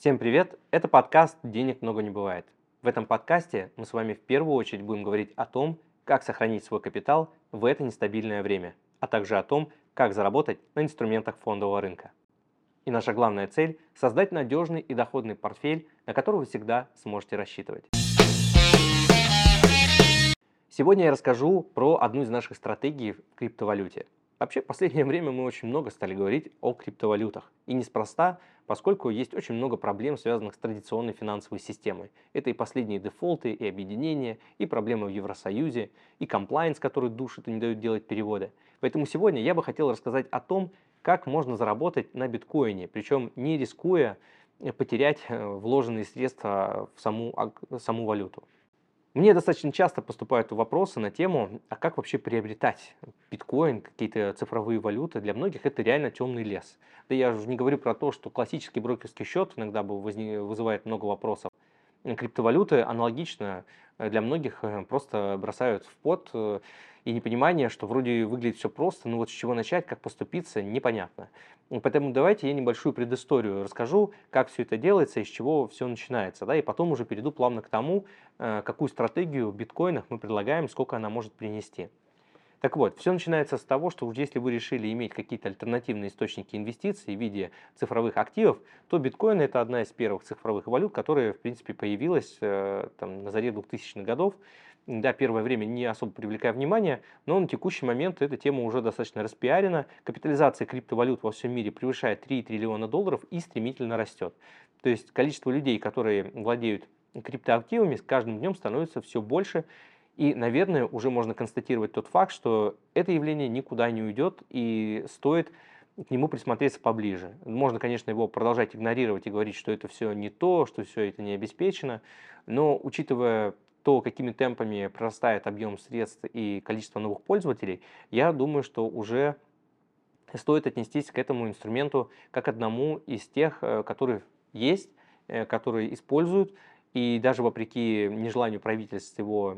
Всем привет! Это подкаст «Денег много не бывает». В этом подкасте мы с вами в первую очередь будем говорить о том, как сохранить свой капитал в это нестабильное время, а также о том, как заработать на инструментах фондового рынка. И наша главная цель – создать надежный и доходный портфель, на который вы всегда сможете рассчитывать. Сегодня я расскажу про одну из наших стратегий в криптовалюте – Вообще, в последнее время мы очень много стали говорить о криптовалютах. И неспроста, поскольку есть очень много проблем, связанных с традиционной финансовой системой. Это и последние дефолты, и объединения, и проблемы в Евросоюзе, и комплайнс, который душит и не дает делать переводы. Поэтому сегодня я бы хотел рассказать о том, как можно заработать на биткоине, причем не рискуя потерять э, вложенные средства в саму, саму валюту. Мне достаточно часто поступают вопросы на тему, а как вообще приобретать биткоин, какие-то цифровые валюты. Для многих это реально темный лес. Да я уже не говорю про то, что классический брокерский счет иногда вызывает много вопросов. Криптовалюты аналогично э, для многих э, просто бросают в пот э, и непонимание, что вроде выглядит все просто, но вот с чего начать, как поступиться, непонятно. Поэтому давайте я небольшую предысторию расскажу, как все это делается, из чего все начинается, да, и потом уже перейду плавно к тому, э, какую стратегию в биткоинах мы предлагаем, сколько она может принести. Так вот, все начинается с того, что если вы решили иметь какие-то альтернативные источники инвестиций в виде цифровых активов, то биткоин это одна из первых цифровых валют, которая, в принципе, появилась э, там, на заре 2000-х годов да, первое время не особо привлекая внимание, но на текущий момент эта тема уже достаточно распиарена. Капитализация криптовалют во всем мире превышает 3 триллиона долларов и стремительно растет. То есть количество людей, которые владеют криптоактивами, с каждым днем становится все больше. И, наверное, уже можно констатировать тот факт, что это явление никуда не уйдет и стоит к нему присмотреться поближе. Можно, конечно, его продолжать игнорировать и говорить, что это все не то, что все это не обеспечено, но учитывая то, какими темпами прорастает объем средств и количество новых пользователей, я думаю, что уже стоит отнестись к этому инструменту как одному из тех, э, которые есть, э, которые используют и даже вопреки нежеланию правительств его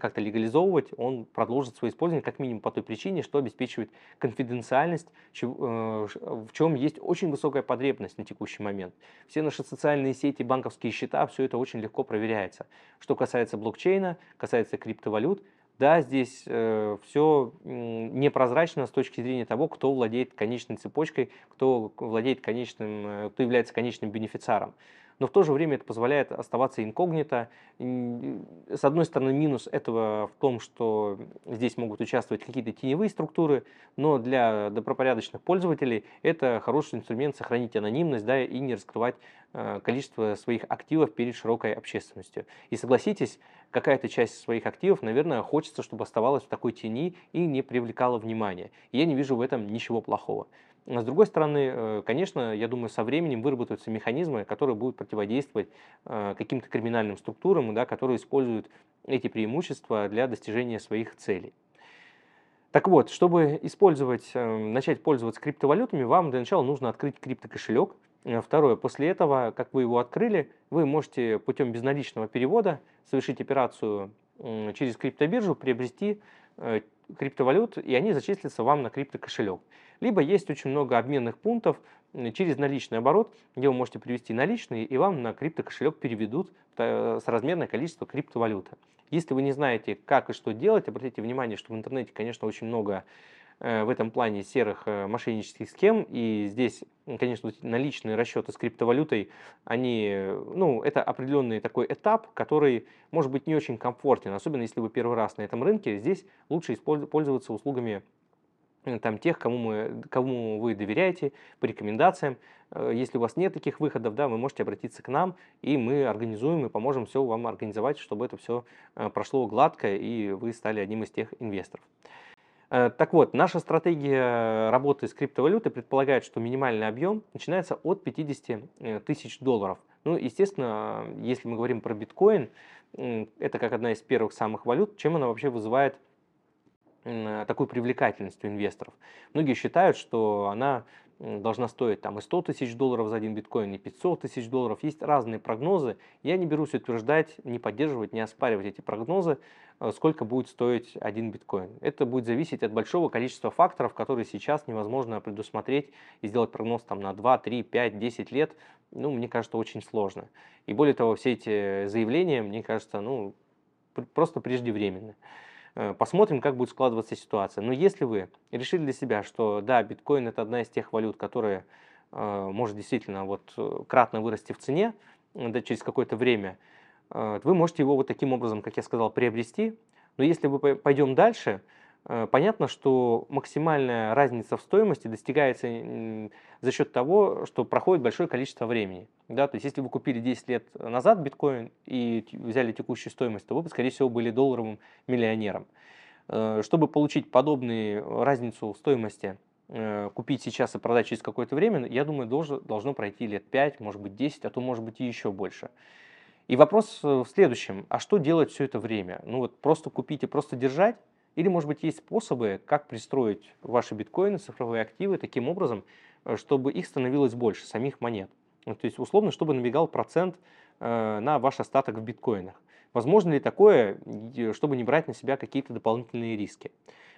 как-то легализовывать, он продолжит свое использование как минимум по той причине, что обеспечивает конфиденциальность, э, в чем есть очень высокая потребность на текущий момент. Все наши социальные сети, банковские счета, все это очень легко проверяется. Что касается блокчейна, касается криптовалют, да, здесь э, все непрозрачно с точки зрения того, кто владеет конечной цепочкой, кто владеет конечным, э, кто является конечным бенефициаром но в то же время это позволяет оставаться инкогнито. С одной стороны, минус этого в том, что здесь могут участвовать какие-то теневые структуры, но для добропорядочных пользователей это хороший инструмент сохранить анонимность да, и не раскрывать э, количество своих активов перед широкой общественностью. И согласитесь, какая-то часть своих активов, наверное, хочется, чтобы оставалась в такой тени и не привлекала внимания. Я не вижу в этом ничего плохого. С другой стороны, э, конечно, я думаю, со временем выработаются механизмы, которые будут противодействовать э, каким-то криминальным структурам, да, которые используют эти преимущества для достижения своих целей. Так вот, чтобы использовать, э, начать пользоваться криптовалютами, вам для начала нужно открыть криптокошелек. Второе, после этого, как вы его открыли, вы можете путем безналичного перевода совершить операцию через криптобиржу, приобрести криптовалют, и они зачислятся вам на криптокошелек. Либо есть очень много обменных пунктов через наличный оборот, где вы можете привести наличные, и вам на криптокошелек переведут э, соразмерное количество криптовалюты. Если вы не знаете, как и что делать, обратите внимание, что в интернете, конечно, очень много Э, в этом плане серых э, мошеннических схем. И здесь, конечно, наличные расчеты с криптовалютой, они, ну, это определенный такой этап, который может быть не очень комфортен, особенно если вы первый раз на этом рынке. Здесь лучше пользоваться услугами э, там, тех, кому, мы, кому вы доверяете, по рекомендациям. Если у вас нет таких выходов, да, вы можете обратиться к нам, и мы организуем и поможем все вам организовать, чтобы это все прошло гладко, и вы стали одним из тех инвесторов. Э, так вот, наша стратегия работы с криптовалютой предполагает, что минимальный объем начинается от 50 э, тысяч долларов. Ну, естественно, если мы говорим про биткоин, это как одна из первых самых валют, чем она вообще вызывает такую привлекательность у инвесторов. Многие считают, что она должна стоить там и 100 тысяч долларов за один биткоин, и 500 тысяч долларов. Есть разные прогнозы. Я не берусь утверждать, не поддерживать, не оспаривать эти прогнозы, э, сколько будет стоить один биткоин. Это будет зависеть от большого количества факторов, которые сейчас невозможно предусмотреть и сделать прогноз там на 2, 3, 5, 10 лет. Ну, мне кажется, очень сложно. И более того, все эти заявления, мне кажется, ну, просто преждевременны. Э, посмотрим, как будет складываться ситуация. Но если вы решили для себя, что да, биткоин это одна из тех валют, которая э, может действительно вот э, кратно вырасти в цене да, через какое-то время, вы можете его вот таким образом, как я сказал, приобрести. Но если мы пойдем дальше, понятно, что максимальная разница в стоимости достигается за счет того, что проходит большое количество времени. Да? То есть если вы купили 10 лет назад биткоин и взяли текущую стоимость, то вы, скорее всего, были долларовым миллионером. Э, чтобы получить подобную разницу в стоимости, э, купить сейчас и продать через какое-то время, я думаю, должно, должно пройти лет 5, может быть 10, а то может быть и еще больше. И вопрос в следующем, а что делать все это время? Ну вот просто купить и просто держать? Или, может быть, есть способы, как пристроить ваши биткоины, цифровые активы таким образом, э, чтобы их становилось больше, самих монет. То есть, условно, чтобы набегал процент э, на ваш остаток в биткоинах. Возможно ли такое, чтобы не брать на себя какие-то дополнительные риски?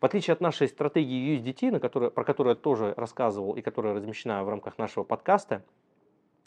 В отличие от нашей стратегии USDT, на которой, про которую я тоже рассказывал и которая размещена в рамках нашего подкаста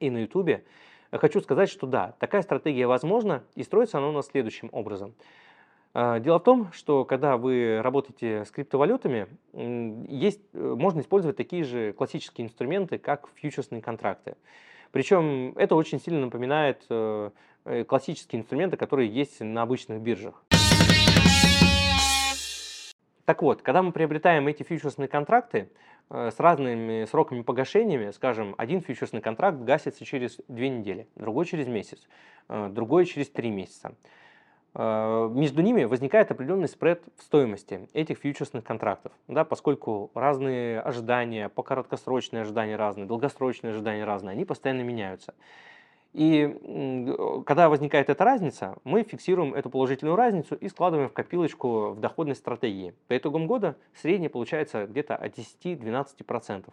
и на YouTube, хочу сказать, что да, такая стратегия возможна и строится она у нас следующим образом – дело в том, что когда вы работаете с криптовалютами, есть, э, можно использовать такие же классические инструменты, как фьючерсные контракты. Причем это очень сильно напоминает э, э, классические инструменты, которые есть на обычных биржах. Так вот, когда мы приобретаем эти фьючерсные контракты с разными сроками погашениями, скажем, один фьючерсный контракт гасится через две недели, другой через месяц, другой через три месяца. Э, между ними возникает определенный спред в стоимости этих фьючерсных контрактов, да, поскольку разные ожидания, по короткосрочные ожидания разные, долгосрочные ожидания разные, они постоянно меняются. И когда возникает эта разница, мы фиксируем эту положительную разницу и складываем в копилочку в доходной стратегии. По итогам года средняя получается где-то от 10-12%.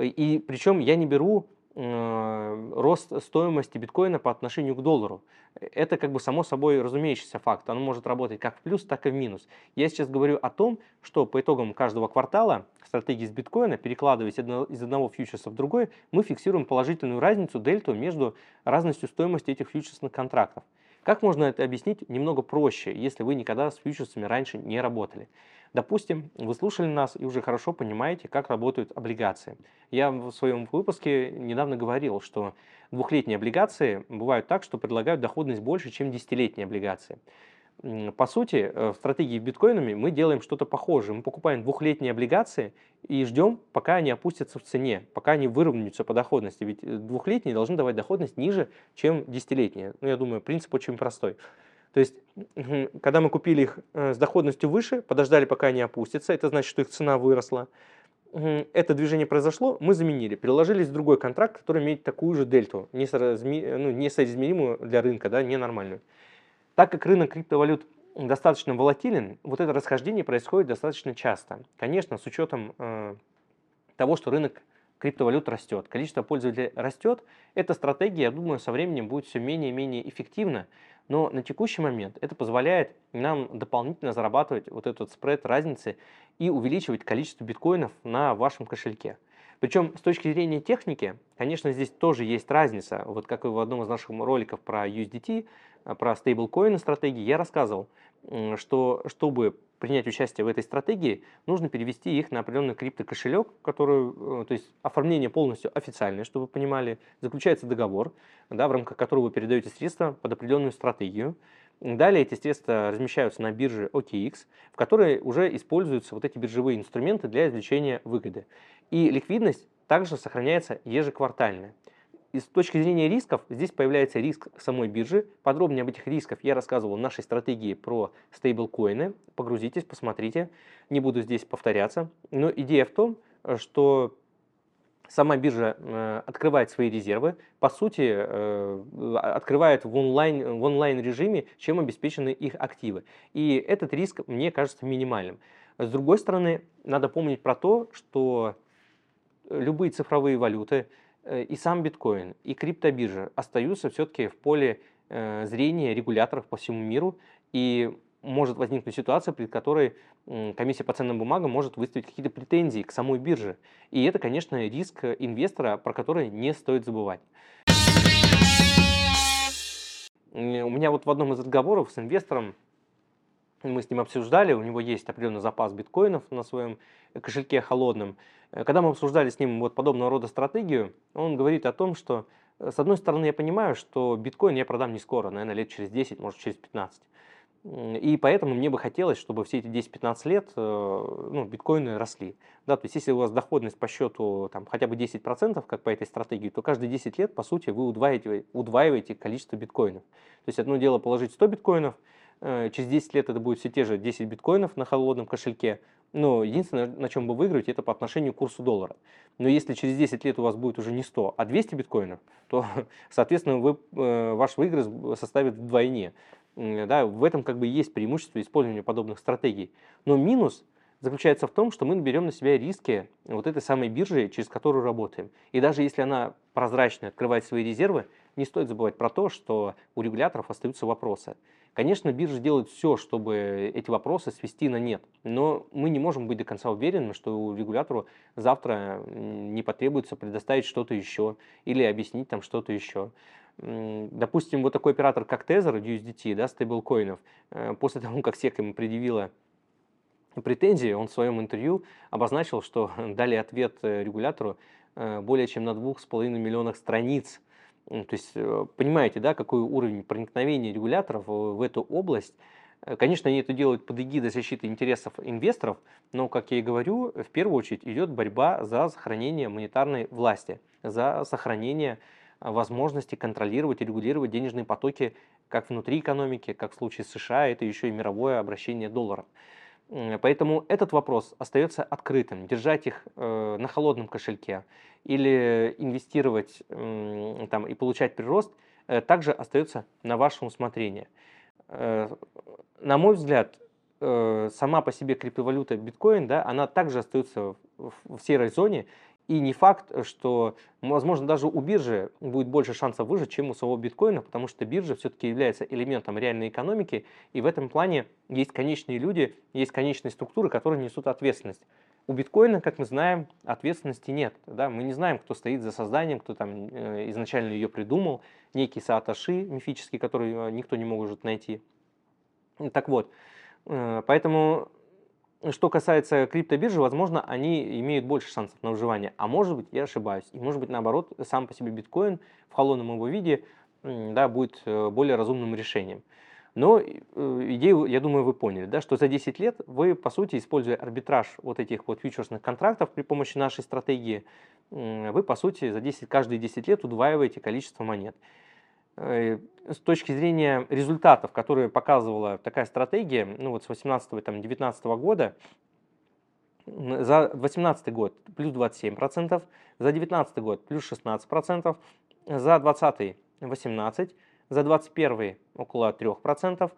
И причем я не беру рост стоимости биткоина по отношению к доллару. Это как бы само собой разумеющийся факт. Оно может работать как в плюс, так и в минус. Я сейчас говорю о том, что по итогам каждого квартала стратегии с биткоина, перекладываясь из одного фьючерса в другой, мы фиксируем положительную разницу, дельту между разностью стоимости этих фьючерсных контрактов. Как можно это объяснить немного проще, если вы никогда с фьючерсами раньше не работали? Допустим, вы слушали нас и уже хорошо понимаете, как работают облигации. Я в своем выпуске недавно говорил, что двухлетние облигации бывают так, что предлагают доходность больше, чем десятилетние облигации. По сути, э, в стратегии биткоинами мы делаем что-то похожее. Мы покупаем двухлетние облигации и ждем, пока они опустятся в цене, пока они выровняются по доходности. Ведь э, двухлетние должны давать доходность ниже, чем десятилетние. Ну, я думаю, принцип очень простой. То есть, когда мы купили их э, с доходностью выше, подождали, пока они опустятся, это значит, что их цена выросла. Это движение произошло, мы заменили, переложились в другой контракт, который имеет такую же дельту, ну, несоизмеримую для рынка, да, ненормальную. Так как рынок криптовалют достаточно волатилен, вот это расхождение происходит достаточно часто. Конечно, с учетом э, того, что рынок криптовалют растет, количество пользователей растет, эта стратегия, я думаю, со временем будет все менее и менее эффективна, но на текущий момент это позволяет нам дополнительно зарабатывать вот этот спред разницы и увеличивать количество биткоинов на вашем кошельке. Причем с точки зрения техники, конечно, здесь тоже есть разница. Вот как и в одном из наших роликов про USDT, э, про стейблкоины стратегии, я рассказывал, что чтобы принять участие в этой стратегии, нужно перевести их на определенный криптокошелек, который, э, то есть оформление полностью официальное, чтобы вы понимали, заключается договор, да, в рамках которого вы передаете средства под определенную стратегию. Далее эти средства размещаются на бирже OKX, в которой уже используются вот эти биржевые инструменты для извлечения выгоды. И ликвидность также сохраняется ежеквартально. И с точки зрения рисков, здесь появляется риск самой биржи. Подробнее об этих рисках я рассказывал в нашей стратегии про стейблкоины. Погрузитесь, посмотрите. Не буду здесь повторяться. Но идея в том, что сама биржа э, открывает свои резервы, по сути, э, открывает в онлайн, в онлайн режиме, чем обеспечены их активы. И этот риск, мне кажется, минимальным. С другой стороны, надо помнить про то, что любые цифровые валюты, э, и сам биткоин, и криптобиржа остаются все-таки в поле зрения регуляторов по всему миру, и может возникнуть ситуация, при которой комиссия по ценным бумагам может выставить какие-то претензии к самой бирже. И это, конечно, риск инвестора, про который не стоит забывать. У меня вот в одном из разговоров с инвестором мы с ним обсуждали, у него есть определенный запас биткоинов на своем кошельке холодном. Э, когда мы обсуждали с ним вот подобного рода стратегию, он говорит о том, что э, с одной стороны я понимаю, что биткоин я продам не скоро, наверное, лет через 10, может через 15. И поэтому мне бы хотелось, чтобы все эти 10-15 лет э, ну, биткоины росли. Да, то есть если у вас доходность по счету там, хотя бы 10%, как по этой стратегии, то каждые 10 лет, по сути, вы удваиваете, удваиваете количество биткоинов. То есть одно дело положить 100 биткоинов, Э, через 10 лет это будет все те же 10 биткоинов на холодном кошельке. Но единственное, на чем вы выиграете, это по отношению к курсу доллара. Но если через 10 лет у вас будет уже не 100, а 200 биткоинов, то, соответственно, вы, э, ваш выигрыш составит вдвойне. Да, в этом как бы есть преимущество использования подобных стратегий. Но минус заключается в том, что мы берем на себя риски вот этой самой биржи, через которую работаем. И даже если она прозрачно открывает свои резервы, не стоит забывать про то, что у регуляторов остаются вопросы. Конечно, биржа делает все, чтобы эти вопросы свести на нет, но мы не можем быть до конца уверены, что регулятору завтра не потребуется предоставить что-то еще или объяснить там что-то еще. Допустим, вот такой оператор, как Tether, USDT, да, стейблкоинов, э, после того, как SEC ему предъявила претензии, он в своем интервью обозначил, что дали ответ э, регулятору э, более чем на двух с половиной миллионах страниц то есть, понимаете, да, какой уровень проникновения регуляторов в эту область. Конечно, они это делают под эгидой защиты интересов инвесторов, но, как я и говорю, в первую очередь идет борьба за сохранение монетарной власти, за сохранение возможности контролировать и регулировать денежные потоки как внутри экономики, как в случае с США, это еще и мировое обращение доллара. Поэтому этот вопрос остается открытым. Держать их э, на холодном кошельке или инвестировать э, там, и получать прирост э, также остается на вашем усмотрении. Э, на мой взгляд, э, сама по себе криптовалюта биткоин, да, она также остается в, в серой зоне, и не факт, что, возможно, даже у биржи будет больше шансов выжить, чем у самого биткоина, потому что биржа все-таки является элементом реальной экономики, и в этом плане есть конечные люди, есть конечные структуры, которые несут ответственность. У биткоина, как мы знаем, ответственности нет. Да? Мы не знаем, кто стоит за созданием, кто там э, изначально ее придумал, некий Сааташи мифический, который э, никто не может найти. Так вот, э, поэтому что касается криптобиржи, возможно, они имеют больше шансов на выживание. А может быть, я ошибаюсь. И может быть, наоборот, сам по себе биткоин в холодном его виде да, будет э, более разумным решением. Но э, идею, я думаю, вы поняли, да, что за 10 лет вы, по сути, используя арбитраж вот этих вот фьючерсных контрактов при помощи нашей стратегии, вы, по сути, за 10, каждые 10 лет удваиваете количество монет. Э, с точки зрения результатов, которые показывала такая стратегия, ну вот с 18-19 года, за 2018 год плюс 27%, за 2019 год плюс 16%, за 2020 18%, за 2021 около 3%,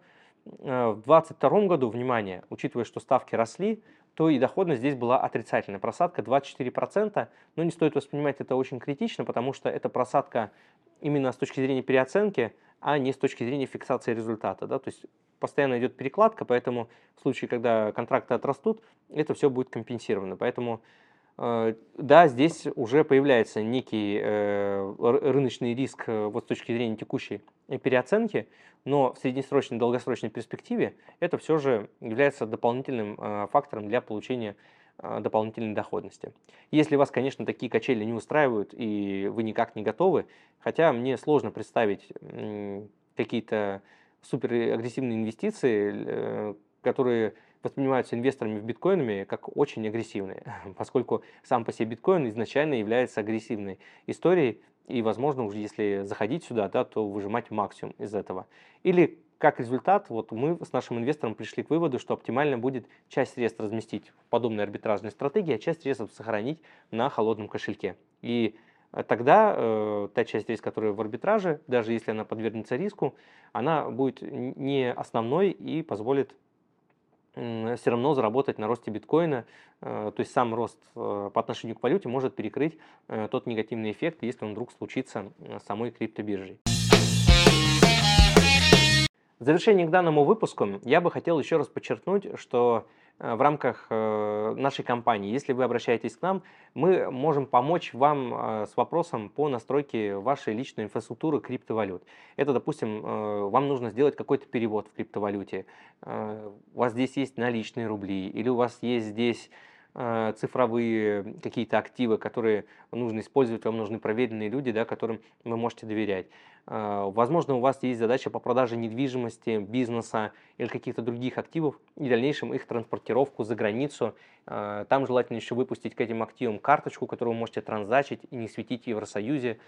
э, в 2022 году, внимание, учитывая, что ставки росли, то и доходность здесь была отрицательная. Просадка 24%, но не стоит воспринимать это очень критично, потому что это просадка именно с точки зрения переоценки, а не с точки зрения фиксации результата. Да? То есть постоянно идет перекладка, поэтому в случае, когда контракты отрастут, это все будет компенсировано. Поэтому да, здесь уже появляется некий э, рыночный риск э, вот с точки зрения текущей переоценки, но в среднесрочной и долгосрочной перспективе это все же является дополнительным фактором для получения дополнительной доходности. Если вас, конечно, такие качели не устраивают и вы никак не готовы, хотя мне сложно представить какие-то супер агрессивные инвестиции, э, которые воспринимаются инвесторами в биткоинами как очень агрессивные, поскольку сам по себе биткоин изначально является агрессивной историей, и, возможно, уже если заходить сюда, да, то выжимать максимум из этого. Или как результат, вот мы с нашим инвестором пришли к выводу, что оптимально будет часть средств разместить в подобной арбитражной стратегии, а часть средств сохранить на холодном кошельке. И э, тогда э, та часть средств, которая в арбитраже, даже если она подвергнется риску, она будет не основной и позволит все равно заработать на росте биткоина. Э, то есть сам рост э, по отношению к валюте может перекрыть э, тот негативный эффект, если он вдруг случится с самой криптобиржей. В завершение к данному выпуску я бы хотел еще раз подчеркнуть, что Э, в рамках э, нашей компании. Если вы обращаетесь к нам, мы можем помочь вам э, с вопросом по настройке вашей личной инфраструктуры криптовалют. Это, допустим, вам нужно сделать какой-то перевод в криптовалюте. У вас здесь есть наличные рубли или у вас есть здесь Э, цифровые какие-то активы, которые нужно использовать, вам нужны проверенные люди, да, которым вы можете доверять. Э, возможно, у вас есть задача по продаже недвижимости, бизнеса или каких-то других активов и в дальнейшем их транспортировку за границу. Э, там желательно еще выпустить к этим активам карточку, которую вы можете транзачить и не светить в Евросоюзе.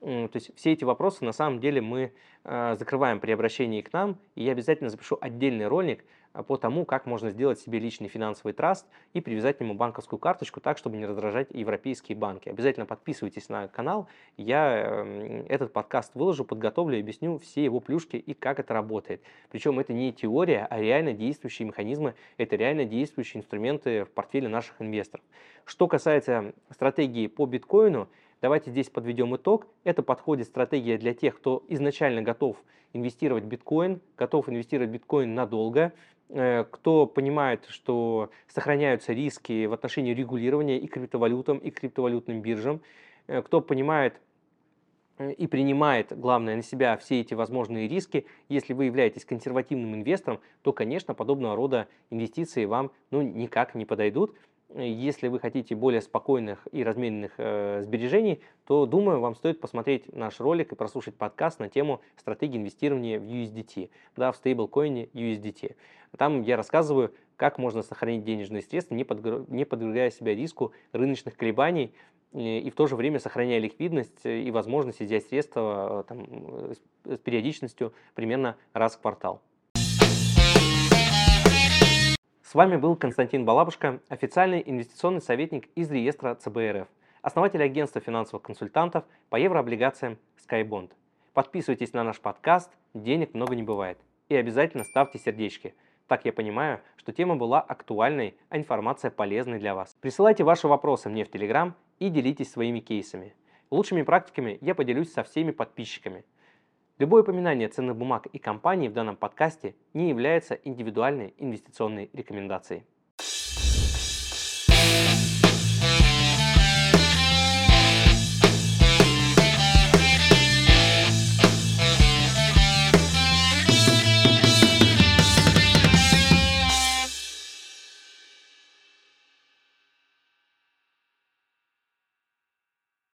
То есть все эти вопросы на самом деле мы закрываем при обращении к нам, и я обязательно запишу отдельный ролик, а, по тому, как можно сделать себе личный финансовый траст и привязать к нему банковскую карточку так, чтобы не раздражать европейские банки. Обязательно подписывайтесь на канал, я этот подкаст выложу, подготовлю и объясню все его плюшки и как это работает. Причем это не теория, а реально действующие механизмы, это реально действующие инструменты в портфеле наших инвесторов. Что касается стратегии по биткоину, Давайте здесь подведем итог. Это подходит стратегия для тех, кто изначально готов инвестировать в биткоин, готов инвестировать в биткоин надолго, Э, кто понимает, что сохраняются риски в отношении регулирования и криптовалютам, и криптовалютным биржам, э, кто понимает э, и принимает, главное, на себя все эти возможные риски. Если вы являетесь консервативным инвестором, то, конечно, подобного рода инвестиции вам ну, никак не подойдут. Если вы хотите более спокойных и разменных э, сбережений, то, думаю, вам стоит посмотреть наш ролик и прослушать подкаст на тему стратегии инвестирования в USDT, да, в стейблкоине USDT. Там я рассказываю, как можно сохранить денежные средства, не, подгр... не подвергая себя риску рыночных колебаний и в то же время сохраняя ликвидность и возможность взять средства э, там, с периодичностью примерно раз в квартал. С вами был Константин Балабушка, официальный инвестиционный советник из реестра ЦБРФ, основатель агентства финансовых консультантов по еврооблигациям SkyBond. Подписывайтесь на наш подкаст «Денег много не бывает» и обязательно ставьте сердечки. Так я понимаю, что тема была актуальной, а информация полезной для вас. Присылайте ваши вопросы мне в Телеграм и делитесь своими кейсами. Лучшими практиками я поделюсь со всеми подписчиками – Любое упоминание ценных бумаг и компаний в данном подкасте не является индивидуальной инвестиционной рекомендацией.